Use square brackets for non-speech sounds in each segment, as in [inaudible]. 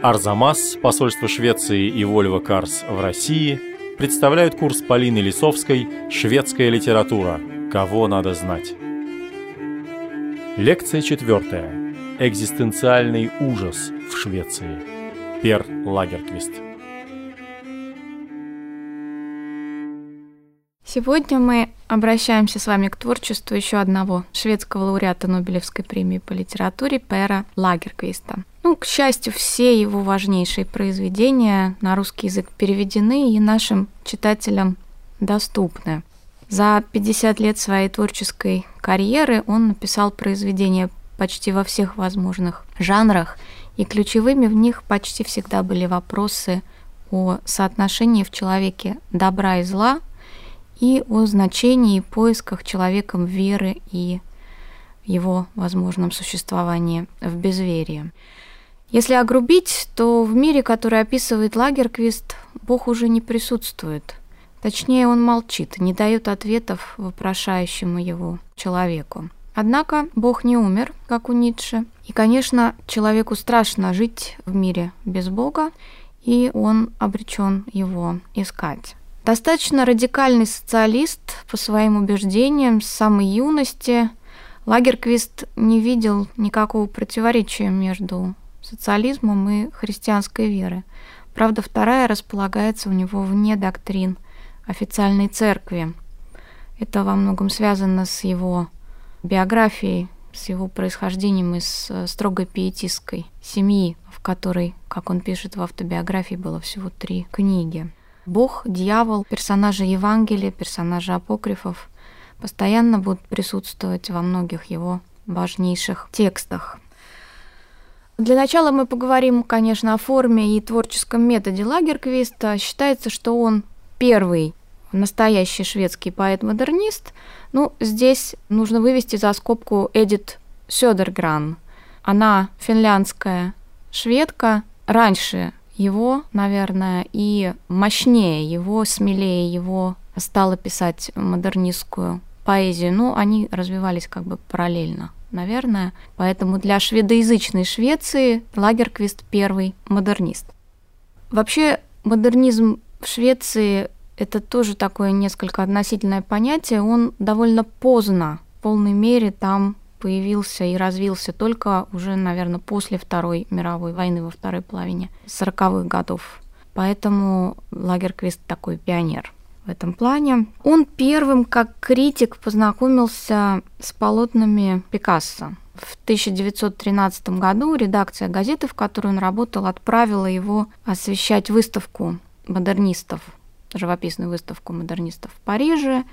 Арзамас, посольство Швеции и Вольво Карс в России представляют курс Полины Лисовской «Шведская литература. Кого надо знать». Лекция четвертая. Экзистенциальный ужас в Швеции. Пер Лагерквист. Сегодня мы обращаемся с вами к творчеству еще одного шведского лауреата Нобелевской премии по литературе Пера Лагерквиста. Ну, к счастью, все его важнейшие произведения на русский язык переведены и нашим читателям доступны. За 50 лет своей творческой карьеры он написал произведения почти во всех возможных жанрах, и ключевыми в них почти всегда были вопросы о соотношении в человеке добра и зла, и о значении и поисках человеком веры и его возможном существовании в безверии. Если огрубить, то в мире, который описывает Лагерквист, Бог уже не присутствует. Точнее, он молчит, не дает ответов вопрошающему его человеку. Однако Бог не умер, как у Ницше. И, конечно, человеку страшно жить в мире без Бога, и он обречен его искать. Достаточно радикальный социалист по своим убеждениям с самой юности. Лагерквист не видел никакого противоречия между социализмом и христианской верой. Правда, вторая располагается у него вне доктрин официальной церкви. Это во многом связано с его биографией, с его происхождением из э, строгой пиетистской семьи, в которой, как он пишет в автобиографии, было всего три книги. Бог, дьявол, персонажи Евангелия, персонажи апокрифов постоянно будут присутствовать во многих его важнейших текстах. Для начала мы поговорим, конечно, о форме и творческом методе Лагерквиста. Считается, что он первый настоящий шведский поэт-модернист. Ну, здесь нужно вывести за скобку Эдит Сёдергран. Она финляндская шведка, раньше его, наверное, и мощнее его, смелее его стала писать модернистскую поэзию. Ну, они развивались как бы параллельно, наверное. Поэтому для шведоязычной Швеции Лагерквист первый модернист. Вообще, модернизм в Швеции это тоже такое несколько относительное понятие. Он довольно поздно в полной мере там появился и развился только уже, наверное, после Второй мировой войны во второй половине 40-х годов. Поэтому Лагерквист такой пионер в этом плане. Он первым, как критик, познакомился с полотнами Пикассо. В 1913 году редакция газеты, в которой он работал, отправила его освещать выставку модернистов, живописную выставку модернистов в Париже,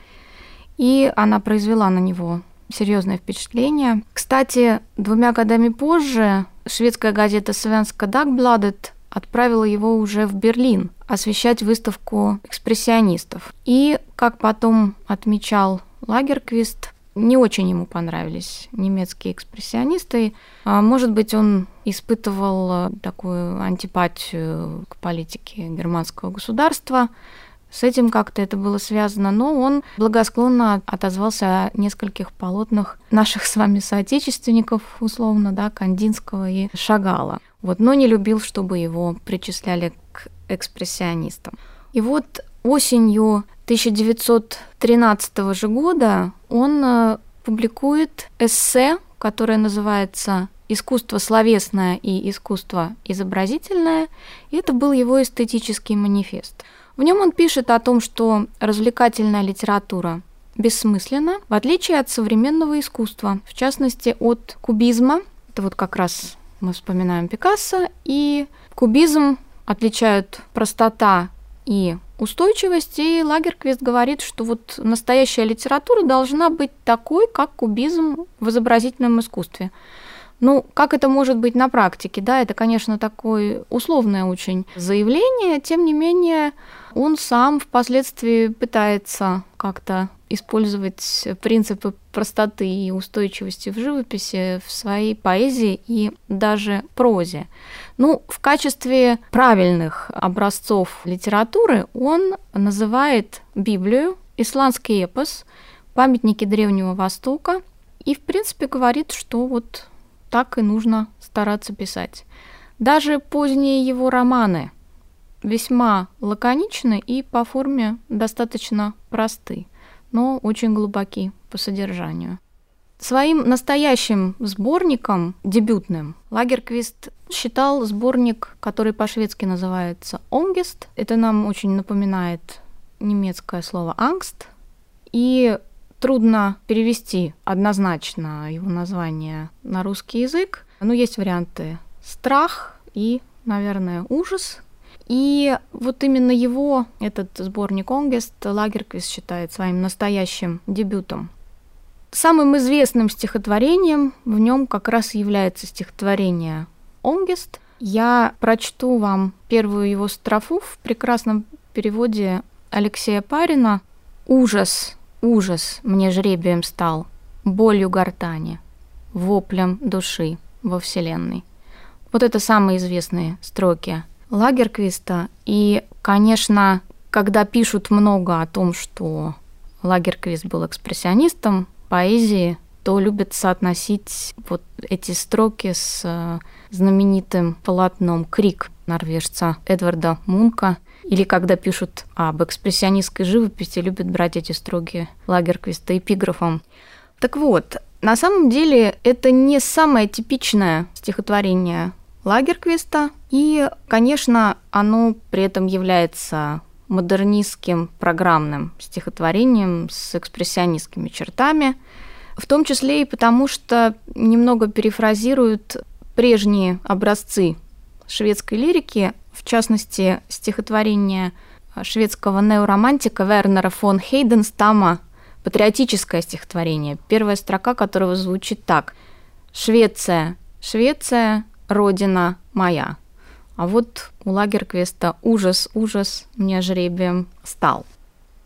и она произвела на него серьезное впечатление. Кстати, двумя годами позже шведская газета «Свенска Дагбладет» отправила его уже в Берлин освещать выставку экспрессионистов. И, как потом отмечал Лагерквист, не очень ему понравились немецкие экспрессионисты. А, может быть, он испытывал такую антипатию к политике германского государства, с этим как-то это было связано, но он благосклонно отозвался о нескольких полотнах наших с вами соотечественников, условно, да, Кандинского и Шагала. Вот, но не любил, чтобы его причисляли к экспрессионистам. И вот осенью 1913 же года он э, публикует эссе, которое называется «Искусство словесное и искусство изобразительное». И это был его эстетический манифест – в нем он пишет о том, что развлекательная литература бессмысленна, в отличие от современного искусства, в частности от кубизма. Это вот как раз мы вспоминаем Пикассо, и кубизм отличают простота и устойчивость, и Лагерквист говорит, что вот настоящая литература должна быть такой, как кубизм в изобразительном искусстве. Ну, как это может быть на практике? Да, это, конечно, такое условное очень заявление, тем не менее, он сам впоследствии пытается как-то использовать принципы простоты и устойчивости в живописи в своей поэзии и даже прозе. Ну, в качестве правильных образцов литературы он называет Библию, исландский эпос, памятники Древнего Востока и, в принципе, говорит, что вот так и нужно стараться писать. Даже поздние его романы весьма лаконичны и по форме достаточно просты, но очень глубоки по содержанию. Своим настоящим сборником, дебютным, Лагерквист считал сборник, который по-шведски называется «Онгест». Это нам очень напоминает немецкое слово «ангст». И трудно перевести однозначно его название на русский язык. Но есть варианты «страх» и, наверное, «ужас». И вот именно его, этот сборник «Онгест», Лагерквист считает своим настоящим дебютом. Самым известным стихотворением в нем как раз является стихотворение «Онгест». Я прочту вам первую его строфу в прекрасном переводе Алексея Парина. «Ужас, ужас мне жребием стал, болью гортани, воплем души во Вселенной». Вот это самые известные строки Лагерквиста. И, конечно, когда пишут много о том, что Лагерквист был экспрессионистом, поэзии, то любят соотносить вот эти строки с э, знаменитым полотном «Крик» норвежца Эдварда Мунка. Или когда пишут об экспрессионистской живописи, любят брать эти строки Лагерквиста эпиграфом. Так вот, на самом деле это не самое типичное стихотворение Лагерквиста, и, конечно, оно при этом является модернистским программным стихотворением с экспрессионистскими чертами, в том числе и потому, что немного перефразируют прежние образцы шведской лирики, в частности, стихотворение шведского неоромантика Вернера фон Хейденстама патриотическое стихотворение, первая строка которого звучит так «Швеция, Швеция, родина моя». А вот у Лагерквеста ужас, ужас мне жребием стал.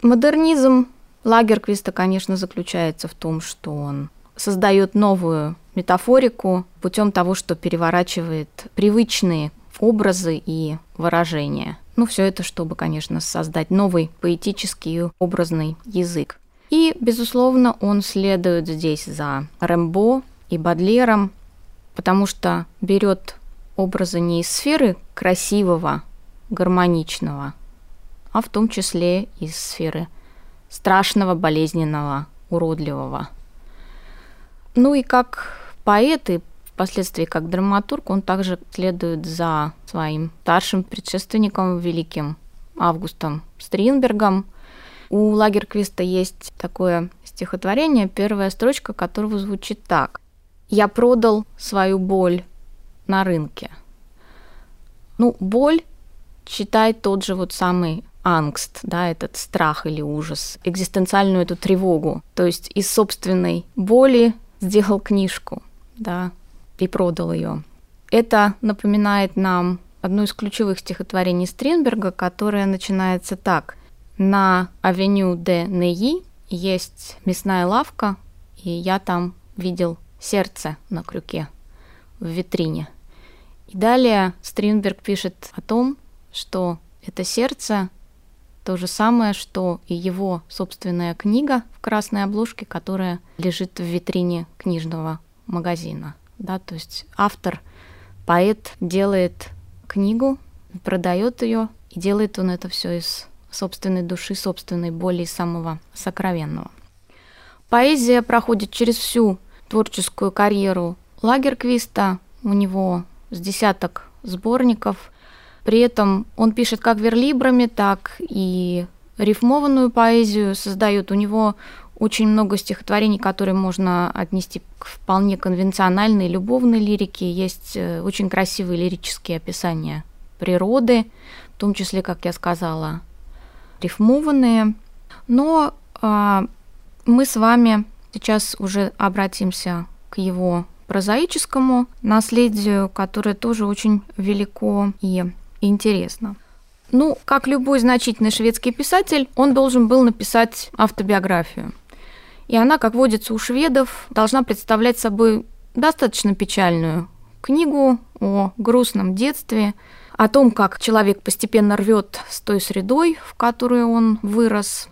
Модернизм Лагерквиста, конечно, заключается в том, что он создает новую метафорику путем того, что переворачивает привычные образы и выражения. Ну, все это, чтобы, конечно, создать новый поэтический образный язык. И, безусловно, он следует здесь за Рэмбо и Бадлером, потому что берет образы не из сферы красивого, гармоничного, а в том числе из сферы страшного, болезненного, уродливого. Ну и как поэт и впоследствии как драматург он также следует за своим старшим предшественником, великим Августом Стринбергом. У Лагерквиста есть такое стихотворение, первая строчка которого звучит так. «Я продал свою боль на рынке. Ну, боль, читай тот же вот самый ангст, да, этот страх или ужас, экзистенциальную эту тревогу. То есть из собственной боли сделал книжку, да, и продал ее. Это напоминает нам одно из ключевых стихотворений Стринберга, которое начинается так. На авеню де Неи есть мясная лавка, и я там видел сердце на крюке в витрине – и далее Стринберг пишет о том, что это сердце то же самое, что и его собственная книга в красной обложке, которая лежит в витрине книжного магазина. Да, то есть автор, поэт делает книгу, продает ее, и делает он это все из собственной души, собственной боли и самого сокровенного. Поэзия проходит через всю творческую карьеру Лагерквиста. У него с десяток сборников. При этом он пишет как верлибрами, так и рифмованную поэзию создает. У него очень много стихотворений, которые можно отнести к вполне конвенциональной любовной лирике. Есть э, очень красивые лирические описания природы, в том числе, как я сказала, рифмованные. Но э, мы с вами сейчас уже обратимся к его прозаическому наследию, которое тоже очень велико и интересно. Ну, как любой значительный шведский писатель, он должен был написать автобиографию. И она, как водится у шведов, должна представлять собой достаточно печальную книгу о грустном детстве, о том, как человек постепенно рвет с той средой, в которой он вырос.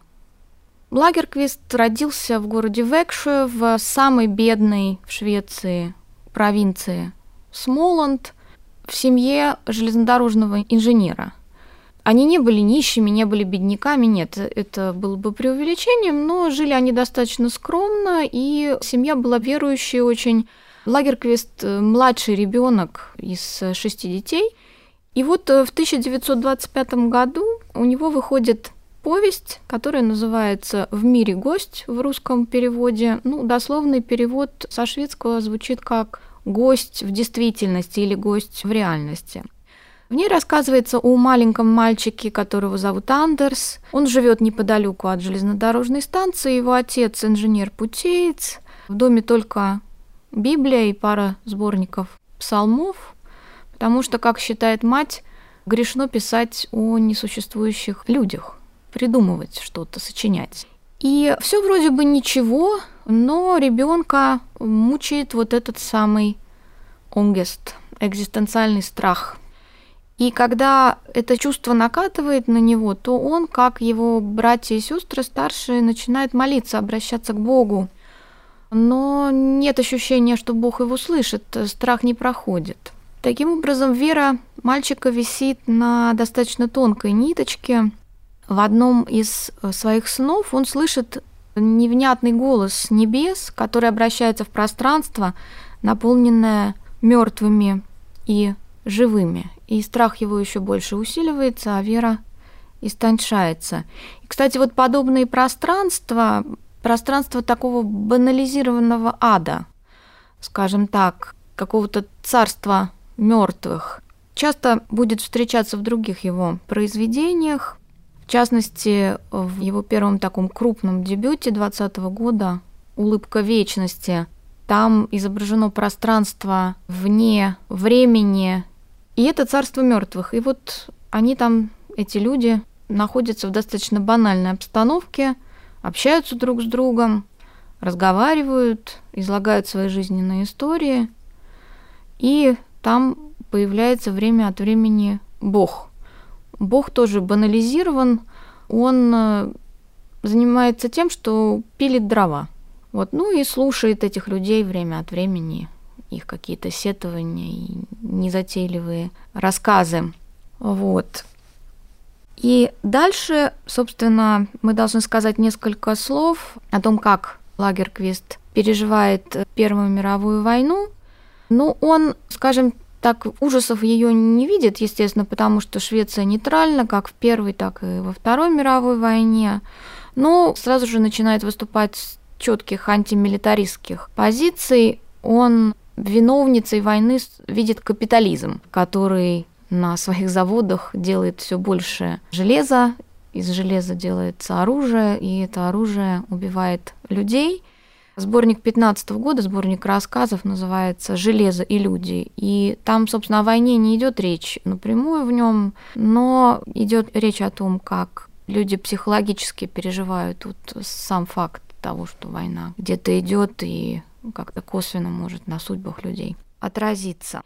Лагерквист родился в городе Векше, в самой бедной в Швеции провинции Смоланд. в семье железнодорожного инженера. Они не были нищими, не были бедняками, нет, это было бы преувеличением, но жили они достаточно скромно, и семья была верующей очень. Лагерквист – младший ребенок из шести детей. И вот в 1925 году у него выходит повесть, которая называется «В мире гость» в русском переводе. Ну, дословный перевод со шведского звучит как «гость в действительности» или «гость в реальности». В ней рассказывается о маленьком мальчике, которого зовут Андерс. Он живет неподалеку от железнодорожной станции. Его отец инженер-путеец. В доме только Библия и пара сборников псалмов, потому что, как считает мать, грешно писать о несуществующих людях, придумывать что-то, сочинять. И все вроде бы ничего, но ребенка мучает вот этот самый онгест, экзистенциальный страх – и когда это чувство накатывает на него, то он, как его братья и сестры старшие, начинает молиться, обращаться к Богу. Но нет ощущения, что Бог его слышит, страх не проходит. Таким образом, вера мальчика висит на достаточно тонкой ниточке. В одном из своих снов он слышит невнятный голос небес, который обращается в пространство, наполненное мертвыми и живыми и страх его еще больше усиливается, а вера истончается. И, кстати, вот подобные пространства, пространство такого банализированного ада, скажем так, какого-то царства мертвых, часто будет встречаться в других его произведениях. В частности, в его первом таком крупном дебюте 20 года «Улыбка вечности» там изображено пространство вне времени и это царство мертвых. И вот они там, эти люди, находятся в достаточно банальной обстановке, общаются друг с другом, разговаривают, излагают свои жизненные истории. И там появляется время от времени Бог. Бог тоже банализирован, он э, занимается тем, что пилит дрова. Вот, ну и слушает этих людей время от времени, их какие-то сетования и незатейливые рассказы. Вот. И дальше, собственно, мы должны сказать несколько слов о том, как Лагерквист переживает Первую мировую войну. Ну, он, скажем так, ужасов ее не видит, естественно, потому что Швеция нейтральна, как в Первой, так и во Второй мировой войне. Но сразу же начинает выступать с четких антимилитаристских позиций. Он виновницей войны видит капитализм, который на своих заводах делает все больше железа, из железа делается оружие, и это оружие убивает людей. Сборник 15 года, сборник рассказов называется «Железо и люди». И там, собственно, о войне не идет речь напрямую в нем, но идет речь о том, как люди психологически переживают вот сам факт того, что война где-то идет и как-то косвенно может на судьбах людей отразиться.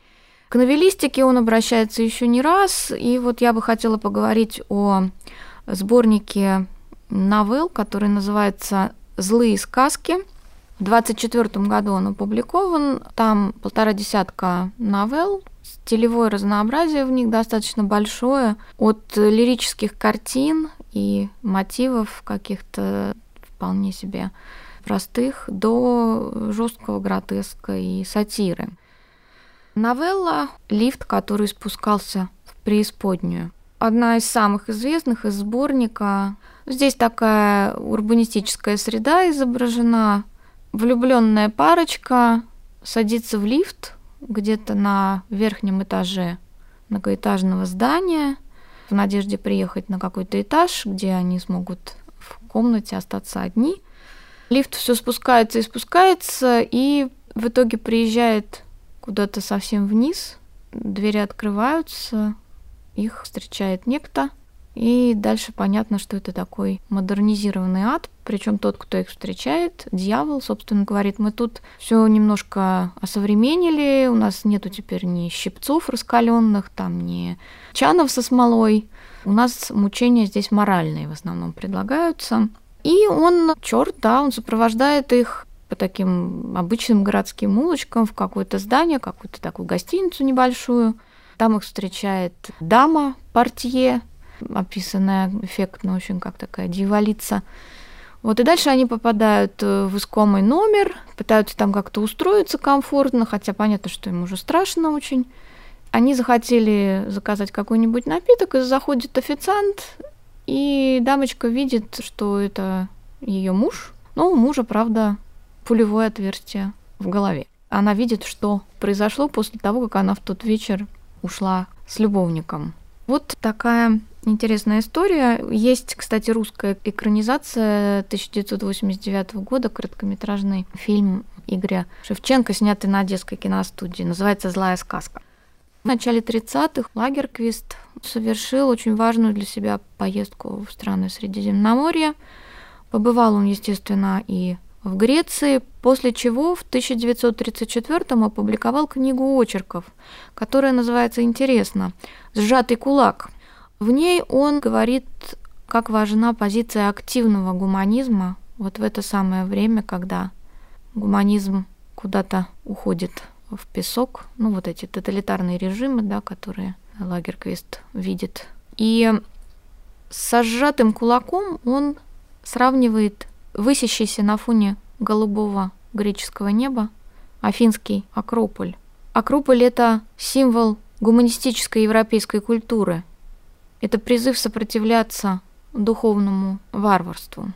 К новеллистике он обращается еще не раз, и вот я бы хотела поговорить о сборнике новелл, который называется «Злые сказки». В 24 году он опубликован, там полтора десятка новелл, стилевое разнообразие в них достаточно большое, от лирических картин и мотивов каких-то вполне себе простых до жесткого гротеска и сатиры. Новелла «Лифт, который спускался в преисподнюю». Одна из самых известных из сборника. Здесь такая урбанистическая среда изображена. Влюбленная парочка садится в лифт где-то на верхнем этаже многоэтажного здания в надежде приехать на какой-то этаж, где они смогут в комнате остаться одни – Лифт все спускается и спускается, и в итоге приезжает куда-то совсем вниз, двери открываются, их встречает некто, и дальше понятно, что это такой модернизированный ад, причем тот, кто их встречает, дьявол, собственно, говорит, мы тут все немножко осовременили, у нас нету теперь ни щипцов раскаленных, там ни чанов со смолой, у нас мучения здесь моральные в основном предлагаются. И он, черт, да, он сопровождает их по таким обычным городским улочкам в какое-то здание, какую-то такую гостиницу небольшую. Там их встречает дама портье, описанная эффектно очень как такая дьяволица. Вот и дальше они попадают э, в искомый номер, пытаются там как-то устроиться комфортно, хотя понятно, что им уже страшно очень. Они захотели заказать какой-нибудь напиток, и заходит официант, и дамочка видит, что это ее муж. Но у мужа, правда, пулевое отверстие в голове. Она видит, что произошло после того, как она в тот вечер ушла с любовником. Вот такая интересная история. Есть, кстати, русская экранизация 1989 года, короткометражный фильм Игоря Шевченко, снятый на Одесской киностудии. Называется «Злая сказка». В начале 30-х Лагерквист совершил очень важную для себя поездку в страны Средиземноморья. Побывал он, естественно, и в Греции, после чего в 1934-м опубликовал книгу очерков, которая называется «Интересно. Сжатый кулак». В ней он говорит, как важна позиция активного гуманизма вот в это самое время, когда гуманизм куда-то уходит в песок, ну вот эти тоталитарные режимы, да, которые Лагерквист видит. И с сжатым кулаком он сравнивает высящийся на фоне голубого греческого неба Афинский Акрополь. Акрополь – это символ гуманистической европейской культуры. Это призыв сопротивляться духовному варварству.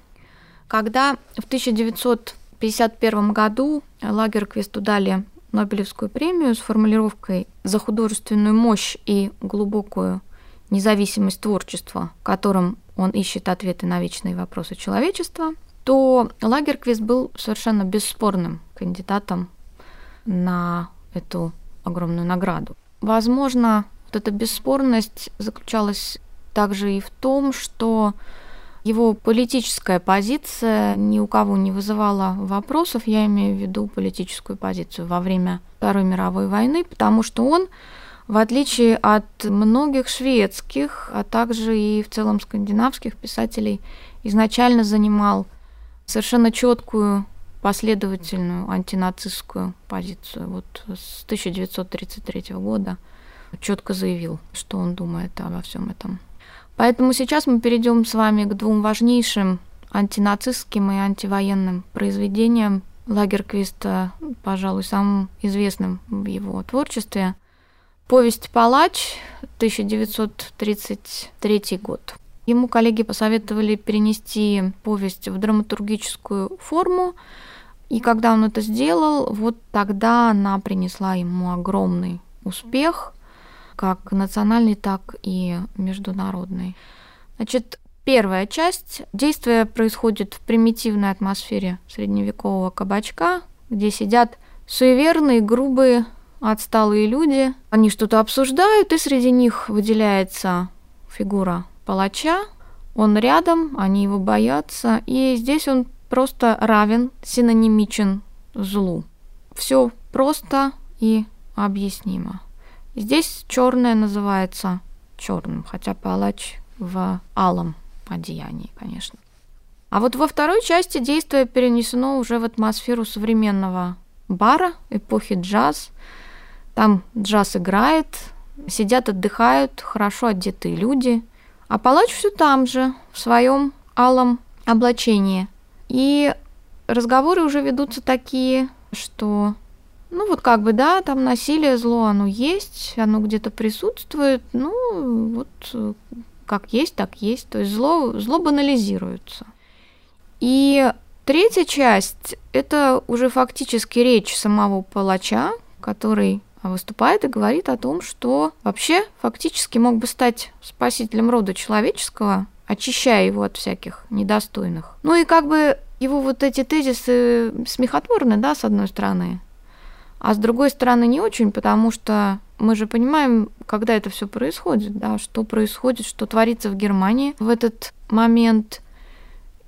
Когда в 1951 году Лагерквисту дали Нобелевскую премию с формулировкой «За художественную мощь и глубокую независимость творчества, которым он ищет ответы на вечные вопросы человечества», то Лагерквист был совершенно бесспорным кандидатом на эту огромную награду. Возможно, вот эта бесспорность заключалась также и в том, что его политическая позиция ни у кого не вызывала вопросов, я имею в виду политическую позицию во время Второй мировой войны, потому что он, в отличие от многих шведских, а также и в целом скандинавских писателей, изначально занимал совершенно четкую последовательную антинацистскую позицию. Вот с 1933 года четко заявил, что он думает обо всем этом. Поэтому сейчас мы перейдем с вами к двум важнейшим антинацистским и антивоенным произведениям Лагерквиста, пожалуй, самым известным в его творчестве. Повесть «Палач», 1933 год. Ему коллеги посоветовали перенести повесть в драматургическую форму, и когда он это сделал, вот тогда она принесла ему огромный успех, как национальный, так и международный. Значит, первая часть. Действие происходит в примитивной атмосфере средневекового кабачка, где сидят суеверные, грубые, отсталые люди. Они что-то обсуждают, и среди них выделяется фигура палача, он рядом, они его боятся, и здесь он просто равен, синонимичен злу. Все просто и объяснимо. Здесь черное называется черным, хотя палач в алом одеянии, конечно. А вот во второй части действие перенесено уже в атмосферу современного бара, эпохи джаз. Там джаз играет, сидят, отдыхают, хорошо одетые люди – а палач все там же, в своем алом облачении. И разговоры уже ведутся такие, что ну вот как бы, да, там насилие, зло, оно есть, оно где-то присутствует, ну вот как есть, так есть. То есть зло, зло банализируется. И третья часть – это уже фактически речь самого палача, который выступает и говорит о том, что вообще фактически мог бы стать спасителем рода человеческого, очищая его от всяких недостойных. Ну и как бы его вот эти тезисы смехотворны, да, с одной стороны, а с другой стороны не очень, потому что мы же понимаем, когда это все происходит, да, что происходит, что творится в Германии в этот момент.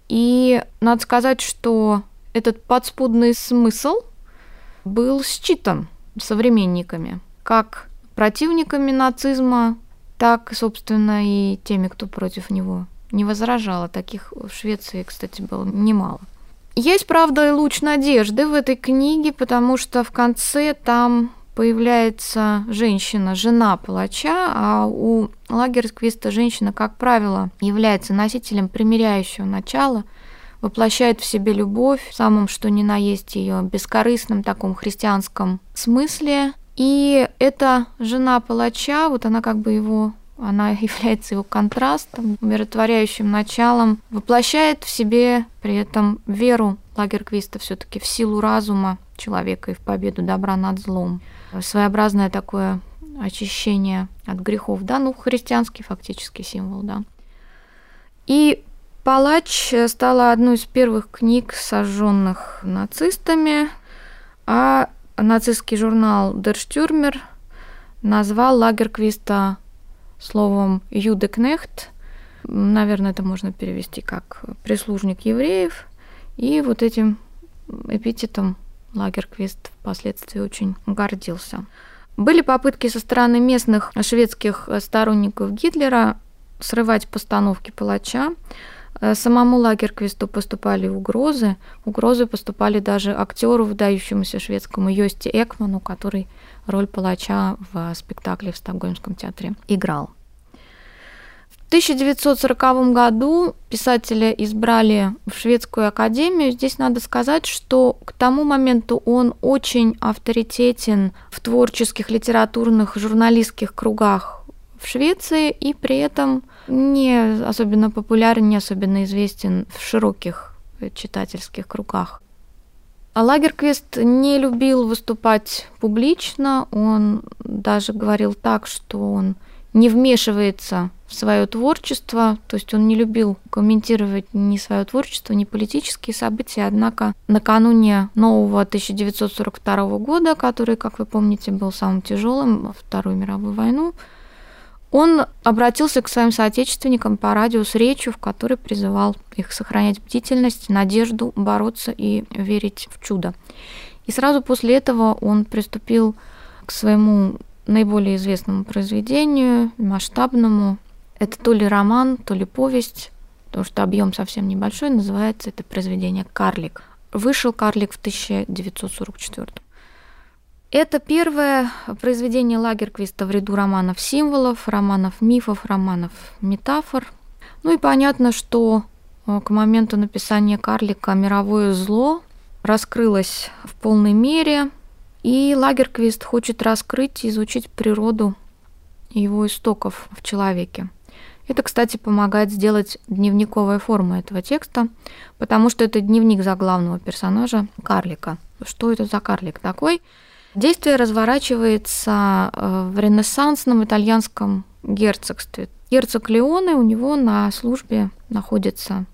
И надо сказать, что этот подспудный смысл был считан современниками, как противниками нацизма, так, собственно, и теми, кто против него не возражал. А таких в Швеции, кстати, было немало. Есть, правда, и луч надежды в этой книге, потому что в конце там появляется женщина, жена палача, а у Лагерквиста женщина, как правило, является носителем примиряющего начала, воплощает в себе любовь в самом что ни на есть ее бескорыстном таком христианском смысле. И эта жена палача, вот она как бы его она [laughs] является его контрастом, умиротворяющим началом, воплощает в себе при этом веру Лагерквиста все-таки в силу разума человека и в победу добра над злом. Своеобразное такое очищение от грехов, да, ну, христианский фактически символ, да. И «Палач» стала одной из первых книг, сожженных нацистами, а нацистский журнал «Der Stürmer» назвал Лагерквиста словом «юдекнехт». Наверное, это можно перевести как «прислужник евреев». И вот этим эпитетом Лагерквист впоследствии очень гордился. Были попытки со стороны местных шведских сторонников Гитлера срывать постановки палача. Самому Лагерквисту поступали угрозы. Угрозы поступали даже актеру, выдающемуся шведскому Йости Экману, который роль палача в спектакле в Стокгольмском театре играл. В 1940 году писателя избрали в шведскую академию. Здесь надо сказать, что к тому моменту он очень авторитетен в творческих, литературных, журналистских кругах в Швеции и при этом не особенно популярен, не особенно известен в широких читательских кругах. А Лагерквист не любил выступать публично, он даже говорил так, что он не вмешивается в свое творчество, то есть он не любил комментировать ни свое творчество, ни политические события, однако накануне нового 1942 года, который, как вы помните, был самым тяжелым Вторую мировую войну, он обратился к своим соотечественникам по радио с речью, в которой призывал их сохранять бдительность, надежду, бороться и верить в чудо. И сразу после этого он приступил к своему наиболее известному произведению, масштабному. Это то ли роман, то ли повесть, потому что объем совсем небольшой, называется это произведение «Карлик». Вышел «Карлик» в 1944 это первое произведение Лагерквиста в ряду романов символов, романов мифов, романов метафор. Ну и понятно, что э, к моменту написания «Карлика» мировое зло раскрылось в полной мере, и Лагерквист хочет раскрыть и изучить природу его истоков в человеке. Это, кстати, помогает сделать дневниковая форма этого текста, потому что это дневник за главного персонажа, карлика. Что это за карлик такой? Действие разворачивается э, в ренессансном итальянском герцогстве. Герцог Леоне, у него на службе находится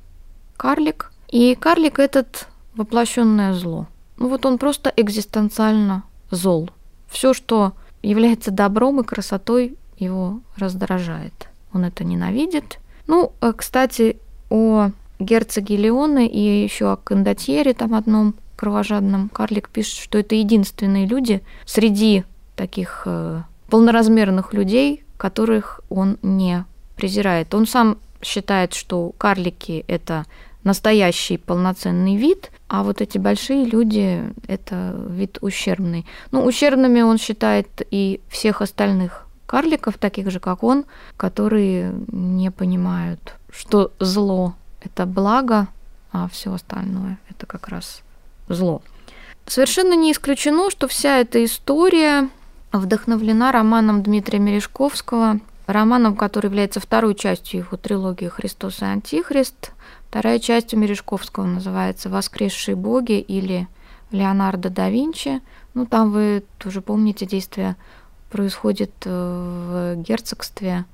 карлик, и карлик этот воплощенное зло. Ну вот он просто экзистенциально зол. Все, что является добром и красотой, его раздражает. Он это ненавидит. Ну, э, кстати, о герцоге Леоне и еще о кондотьере там одном кровожадном, карлик пишет, что это единственные люди среди таких э, полноразмерных людей, которых он не презирает. Он сам считает, что карлики это настоящий полноценный вид, а вот эти большие люди – это вид ущербный. Ну, ущербными он считает и всех остальных карликов, таких же, как он, которые не понимают, что зло – это благо, а все остальное – это как раз зло. Совершенно не исключено, что вся эта история вдохновлена романом Дмитрия Мережковского, романом, который является второй частью его трилогии «Христос и Антихрист». Вторая часть у Мережковского называется «Воскресшие боги» или Леонардо да Винчи. Ну, там вы тоже помните, действие происходит э, в герцогстве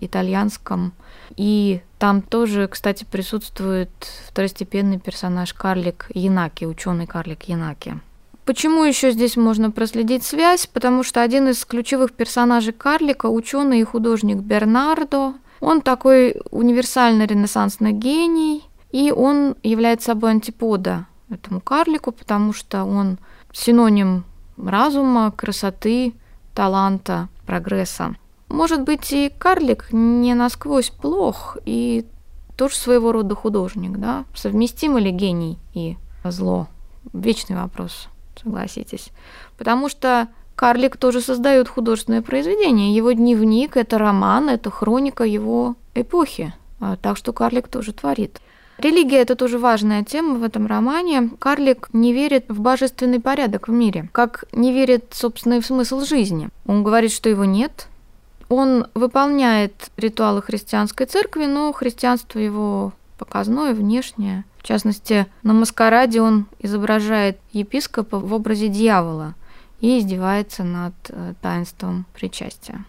итальянском. И там тоже, кстати, присутствует второстепенный персонаж карлик Янаки, ученый карлик Янаки. Почему еще здесь можно проследить связь? Потому что один из ключевых персонажей карлика, ученый и художник Бернардо, он такой универсальный ренессансный гений, и он является собой антипода этому карлику, потому что он синоним разума, красоты, таланта, прогресса. Может быть, и карлик не насквозь плох, и тоже своего рода художник, да? Совместимы ли гений и зло? Вечный вопрос, согласитесь. Потому что карлик тоже создает художественное произведение. Его дневник – это роман, это хроника его эпохи. А, так что карлик тоже творит. Религия – это тоже важная тема в этом романе. Карлик не верит в божественный порядок в мире, как не верит, собственно, в смысл жизни. Он говорит, что его нет. Он выполняет ритуалы христианской церкви, но христианство его показное, внешнее. В частности, на маскараде он изображает епископа в образе дьявола и издевается над э, таинством причастия.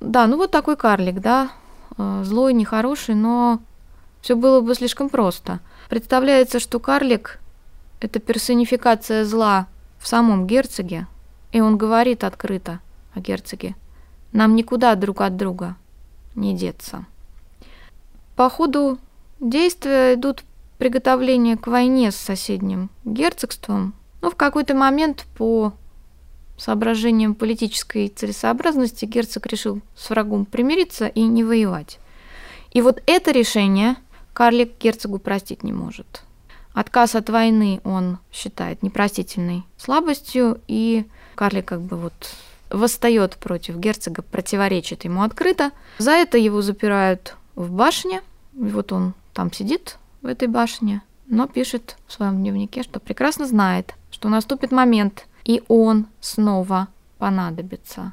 Да, ну вот такой карлик, да, э, злой, нехороший, но все было бы слишком просто. Представляется, что карлик – это персонификация зла в самом герцоге, и он говорит открыто о герцоге. Нам никуда друг от друга не деться. По ходу действия идут приготовления к войне с соседним герцогством, но в какой-то момент по соображениям политической целесообразности герцог решил с врагом примириться и не воевать. И вот это решение карлик герцогу простить не может. Отказ от войны он считает непростительной слабостью, и карлик как бы вот восстает против герцога, противоречит ему открыто. За это его запирают в башне, и вот он там сидит в этой башне, но пишет в своем дневнике, что прекрасно знает, что наступит момент, и он снова понадобится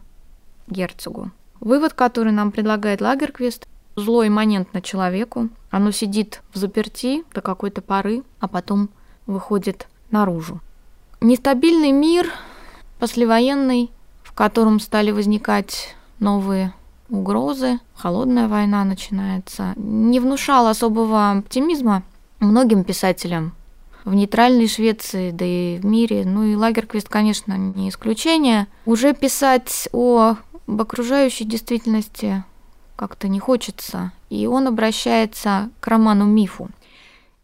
герцогу. Вывод, который нам предлагает Лагерквист, зло имманентно человеку. Оно сидит в заперти до какой-то поры, а потом выходит наружу. Нестабильный мир, послевоенный, в котором стали возникать новые угрозы, холодная война начинается, не внушал особого оптимизма многим писателям в нейтральной Швеции, да и в мире. Ну и Лагерквист, конечно, не исключение. Уже писать о об окружающей действительности как-то не хочется, и он обращается к роману-мифу.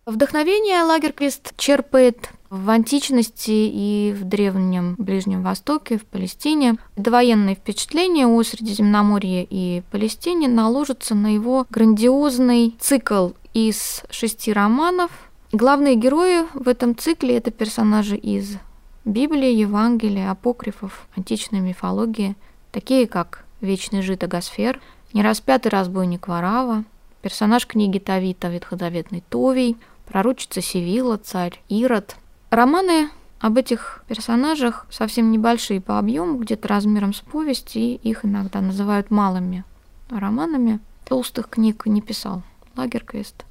Вдохновение Лагерквист черпает в античности и в древнем Ближнем Востоке, в Палестине. Довоенные впечатления о Средиземноморье и Палестине наложатся на его грандиозный цикл из шести романов. Главные герои в этом цикле – это персонажи из Библии, Евангелия, апокрифов, античной мифологии, такие как Вечный жид Агасфер, нераспятый разбойник Варава, персонаж книги Тавита ветхозаветный Товий, пророчица Севила, царь Ирод. Романы об этих персонажах совсем небольшие по объему, где-то размером с повесть, и их иногда называют малыми романами. Толстых книг не писал Лагерквист.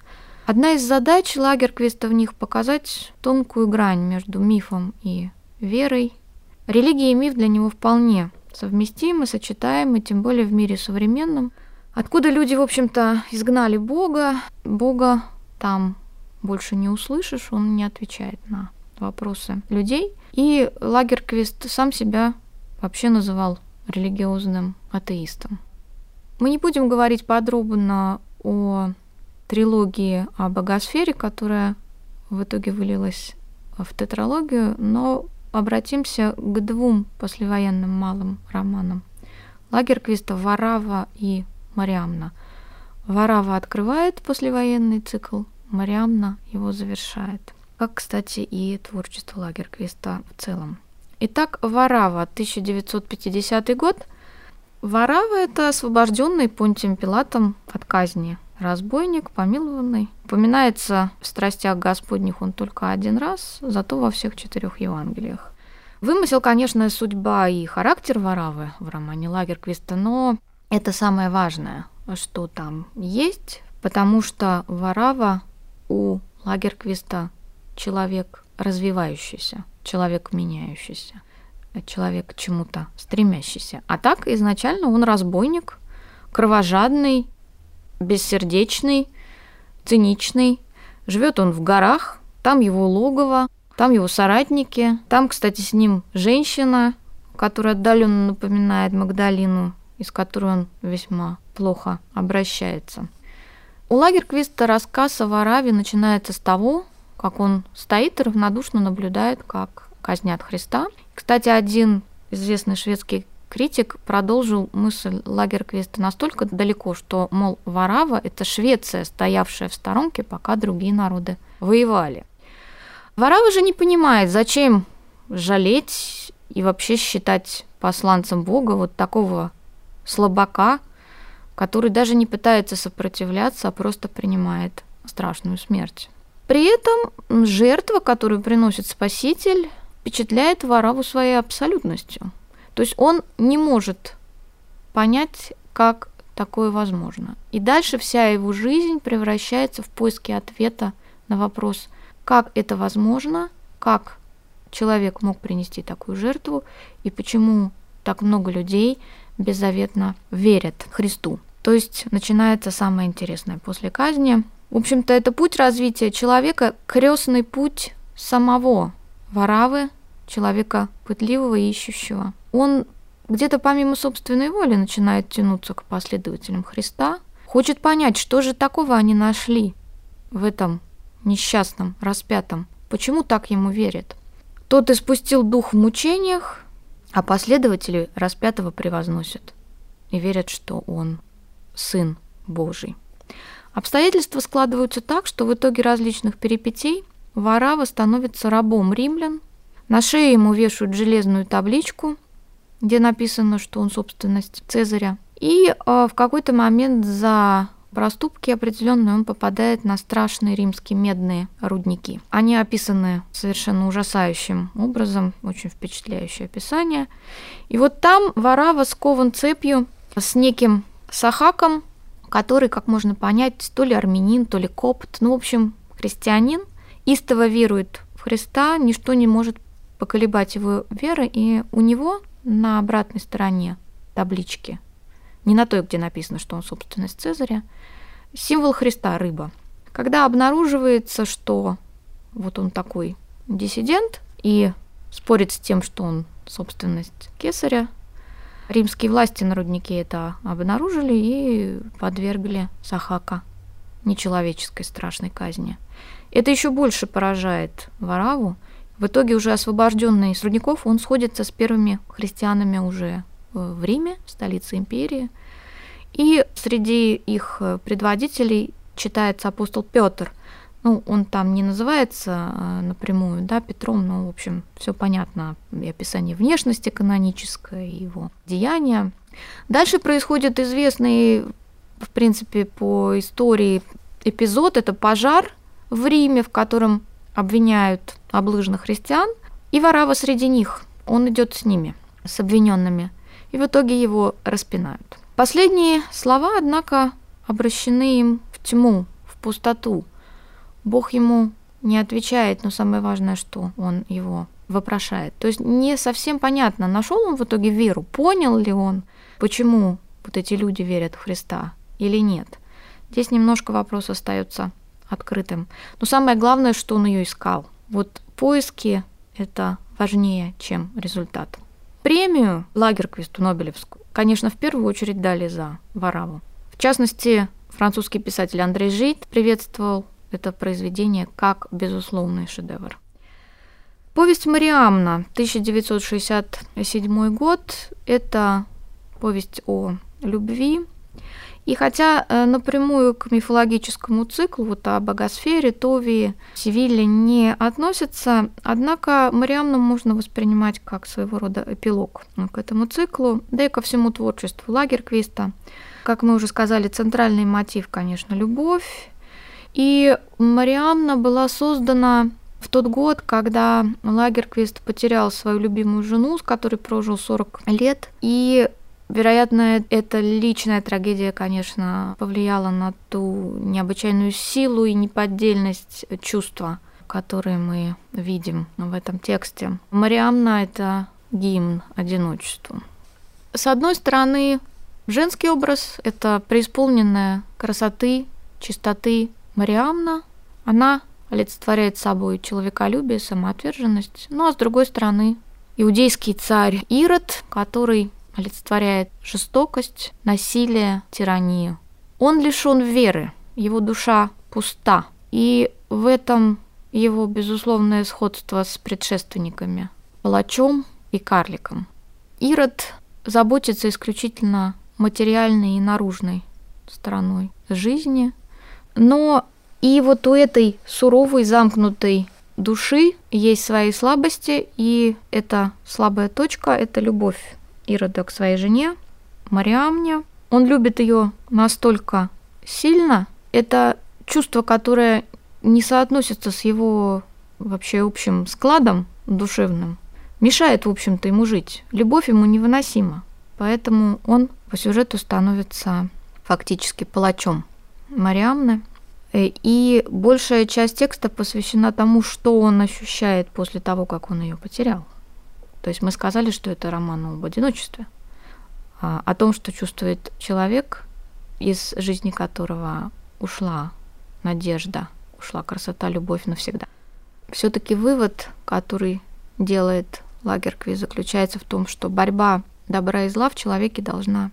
Одна из задач Лагерквиста в них показать тонкую грань между мифом и верой. Религия и миф для него вполне совместимы, сочетаемы, тем более в мире современном, откуда люди, в общем-то, изгнали Бога. Бога там больше не услышишь, он не отвечает на вопросы людей. И Лагерквист сам себя вообще называл религиозным атеистом. Мы не будем говорить подробно о трилогии о богосфере, которая в итоге вылилась в тетралогию, но обратимся к двум послевоенным малым романам. Лагерквиста «Варава» и «Мариамна». «Варава» открывает послевоенный цикл, «Мариамна» его завершает. Как, кстати, и творчество Лагерквиста в целом. Итак, «Варава», 1950 год. «Варава» — это освобожденный Понтием Пилатом от казни разбойник, помилованный. Упоминается в страстях Господних он только один раз, зато во всех четырех Евангелиях. Вымысел, конечно, судьба и характер Варавы в романе Лагерквиста, но это самое важное, что там есть, потому что Варава у Лагерквиста человек развивающийся, человек меняющийся, человек к чему-то стремящийся. А так изначально он разбойник, кровожадный, бессердечный, циничный. Живет он в горах, там его логово, там его соратники. Там, кстати, с ним женщина, которая отдаленно напоминает Магдалину, из которой он весьма плохо обращается. У Лагерквиста рассказ о Вараве начинается с того, как он стоит и равнодушно наблюдает, как казнят Христа. Кстати, один известный шведский критик продолжил мысль Лагерквиста настолько далеко, что, мол, Варава – это Швеция, стоявшая в сторонке, пока другие народы воевали. Варава же не понимает, зачем жалеть и вообще считать посланцем Бога, вот такого слабака, который даже не пытается сопротивляться, а просто принимает страшную смерть. При этом жертва, которую приносит Спаситель, впечатляет Вараву своей абсолютностью. То есть он не может понять, как такое возможно. И дальше вся его жизнь превращается в поиски ответа на вопрос, как это возможно, как человек мог принести такую жертву и почему так много людей беззаветно верят Христу. То есть начинается самое интересное после казни. В общем-то, это путь развития человека, крестный путь самого Варавы, человека пытливого и ищущего. Он где-то помимо собственной воли начинает тянуться к последователям Христа, хочет понять, что же такого они нашли в этом несчастном, распятом, почему так ему верят. Тот испустил дух в мучениях, а последователи распятого превозносят и верят, что он сын Божий. Обстоятельства складываются так, что в итоге различных перипетий Варава становится рабом римлян, на шее ему вешают железную табличку, где написано, что он собственность Цезаря. И э, в какой-то момент за проступки определенные он попадает на страшные римские медные рудники. Они описаны совершенно ужасающим образом, очень впечатляющее описание. И вот там Варава скован цепью с неким Сахаком, который, как можно понять, то ли армянин, то ли копт, ну, в общем, христианин, истово верует в Христа, ничто не может поколебать его веры, и у него на обратной стороне таблички, не на той, где написано, что он собственность Цезаря, символ Христа – рыба. Когда обнаруживается, что вот он такой диссидент и спорит с тем, что он собственность Кесаря, римские власти на руднике это обнаружили и подвергли Сахака нечеловеческой страшной казни. Это еще больше поражает Вараву, в итоге уже освобожденный из рудников, он сходится с первыми христианами уже э, в Риме, столице империи. И среди их э, предводителей читается апостол Петр. Ну, он там не называется э, напрямую, да, Петром, но, в общем, все понятно, и описание внешности каноническое, и его деяния. Дальше происходит известный, в принципе, по истории эпизод, это пожар в Риме, в котором обвиняют облыжных христиан, и Варава среди них. Он идет с ними, с обвиненными, и в итоге его распинают. Последние слова, однако, обращены им в тьму, в пустоту. Бог ему не отвечает, но самое важное, что он его вопрошает. То есть не совсем понятно, нашел он в итоге веру, понял ли он, почему вот эти люди верят в Христа или нет. Здесь немножко вопрос остается открытым. Но самое главное, что он ее искал. Вот поиски – это важнее, чем результат. Премию Лагерквисту Нобелевскую, конечно, в первую очередь дали за Вараву. В частности, французский писатель Андрей Жит приветствовал это произведение как безусловный шедевр. Повесть Мариамна, 1967 год, это повесть о любви, и хотя э, напрямую к мифологическому циклу, вот о богосфере, Товии, Севилле не относятся, однако Мариамну можно воспринимать как своего рода эпилог к этому циклу, да и ко всему творчеству Лагерквиста. Как мы уже сказали, центральный мотив, конечно, любовь. И Мариамна была создана в тот год, когда Лагерквист потерял свою любимую жену, с которой прожил 40 лет, и Вероятно, эта личная трагедия, конечно, повлияла на ту необычайную силу и неподдельность чувства, которые мы видим в этом тексте. Мариамна – это гимн одиночеству. С одной стороны, женский образ – это преисполненная красоты, чистоты Мариамна. Она олицетворяет собой человеколюбие, самоотверженность. Ну а с другой стороны, иудейский царь Ирод, который олицетворяет жестокость, насилие, тиранию. Он лишен веры, его душа пуста. И в этом его безусловное сходство с предшественниками – палачом и карликом. Ирод заботится исключительно материальной и наружной стороной жизни, но и вот у этой суровой, замкнутой души есть свои слабости, и эта слабая точка – это любовь Ирода к своей жене, Мариамне. Он любит ее настолько сильно. Это чувство, которое не соотносится с его вообще общим складом душевным, мешает, в общем-то, ему жить. Любовь ему невыносима. Поэтому он по сюжету становится фактически палачом Мариамны. Э, и большая часть текста посвящена тому, что он ощущает после того, как он ее потерял. То есть мы сказали, что это роман об одиночестве, а, о том, что чувствует человек, из жизни которого ушла надежда, ушла красота, любовь навсегда. Все-таки вывод, который делает Лагеркви, заключается в том, что борьба добра и зла в человеке должна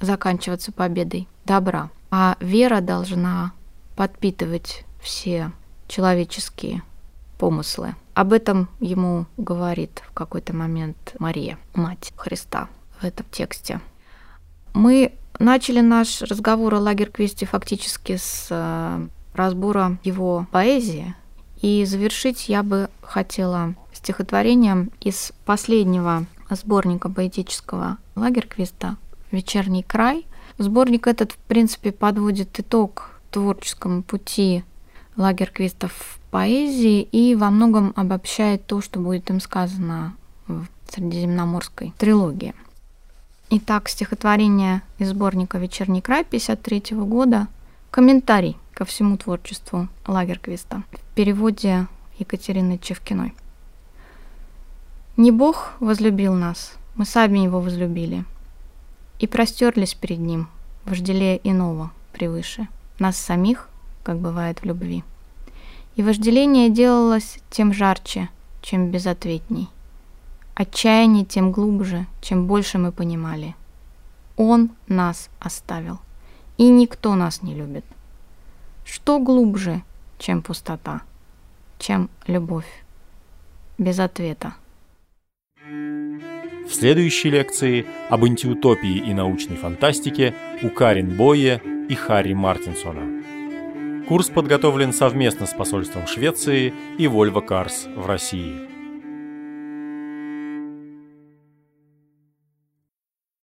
заканчиваться победой добра, а вера должна подпитывать все человеческие помыслы. Об этом ему говорит в какой-то момент Мария, мать Христа, в этом тексте. Мы начали наш разговор о Лагерквисте фактически с э, разбора его поэзии, и завершить я бы хотела стихотворением из последнего сборника поэтического Лагерквиста «Вечерний край». Сборник этот, в принципе, подводит итог творческому пути Лагерквиста в поэзии и во многом обобщает то, что будет им сказано в Средиземноморской трилогии. Итак, стихотворение из сборника «Вечерний край» 1953 года. Комментарий ко всему творчеству Лагерквиста в переводе Екатерины Чевкиной. «Не Бог возлюбил нас, мы сами Его возлюбили, и простерлись перед Ним, вожделея иного превыше нас самих, как бывает в любви. И вожделение делалось тем жарче, чем безответней. Отчаяние тем глубже, чем больше мы понимали. Он нас оставил, и никто нас не любит. Что глубже, чем пустота, чем любовь? Без ответа. В следующей лекции об антиутопии и научной фантастике у Карин Бойе и Харри Мартинсона. Курс подготовлен совместно с посольством Швеции и Volvo Cars в России.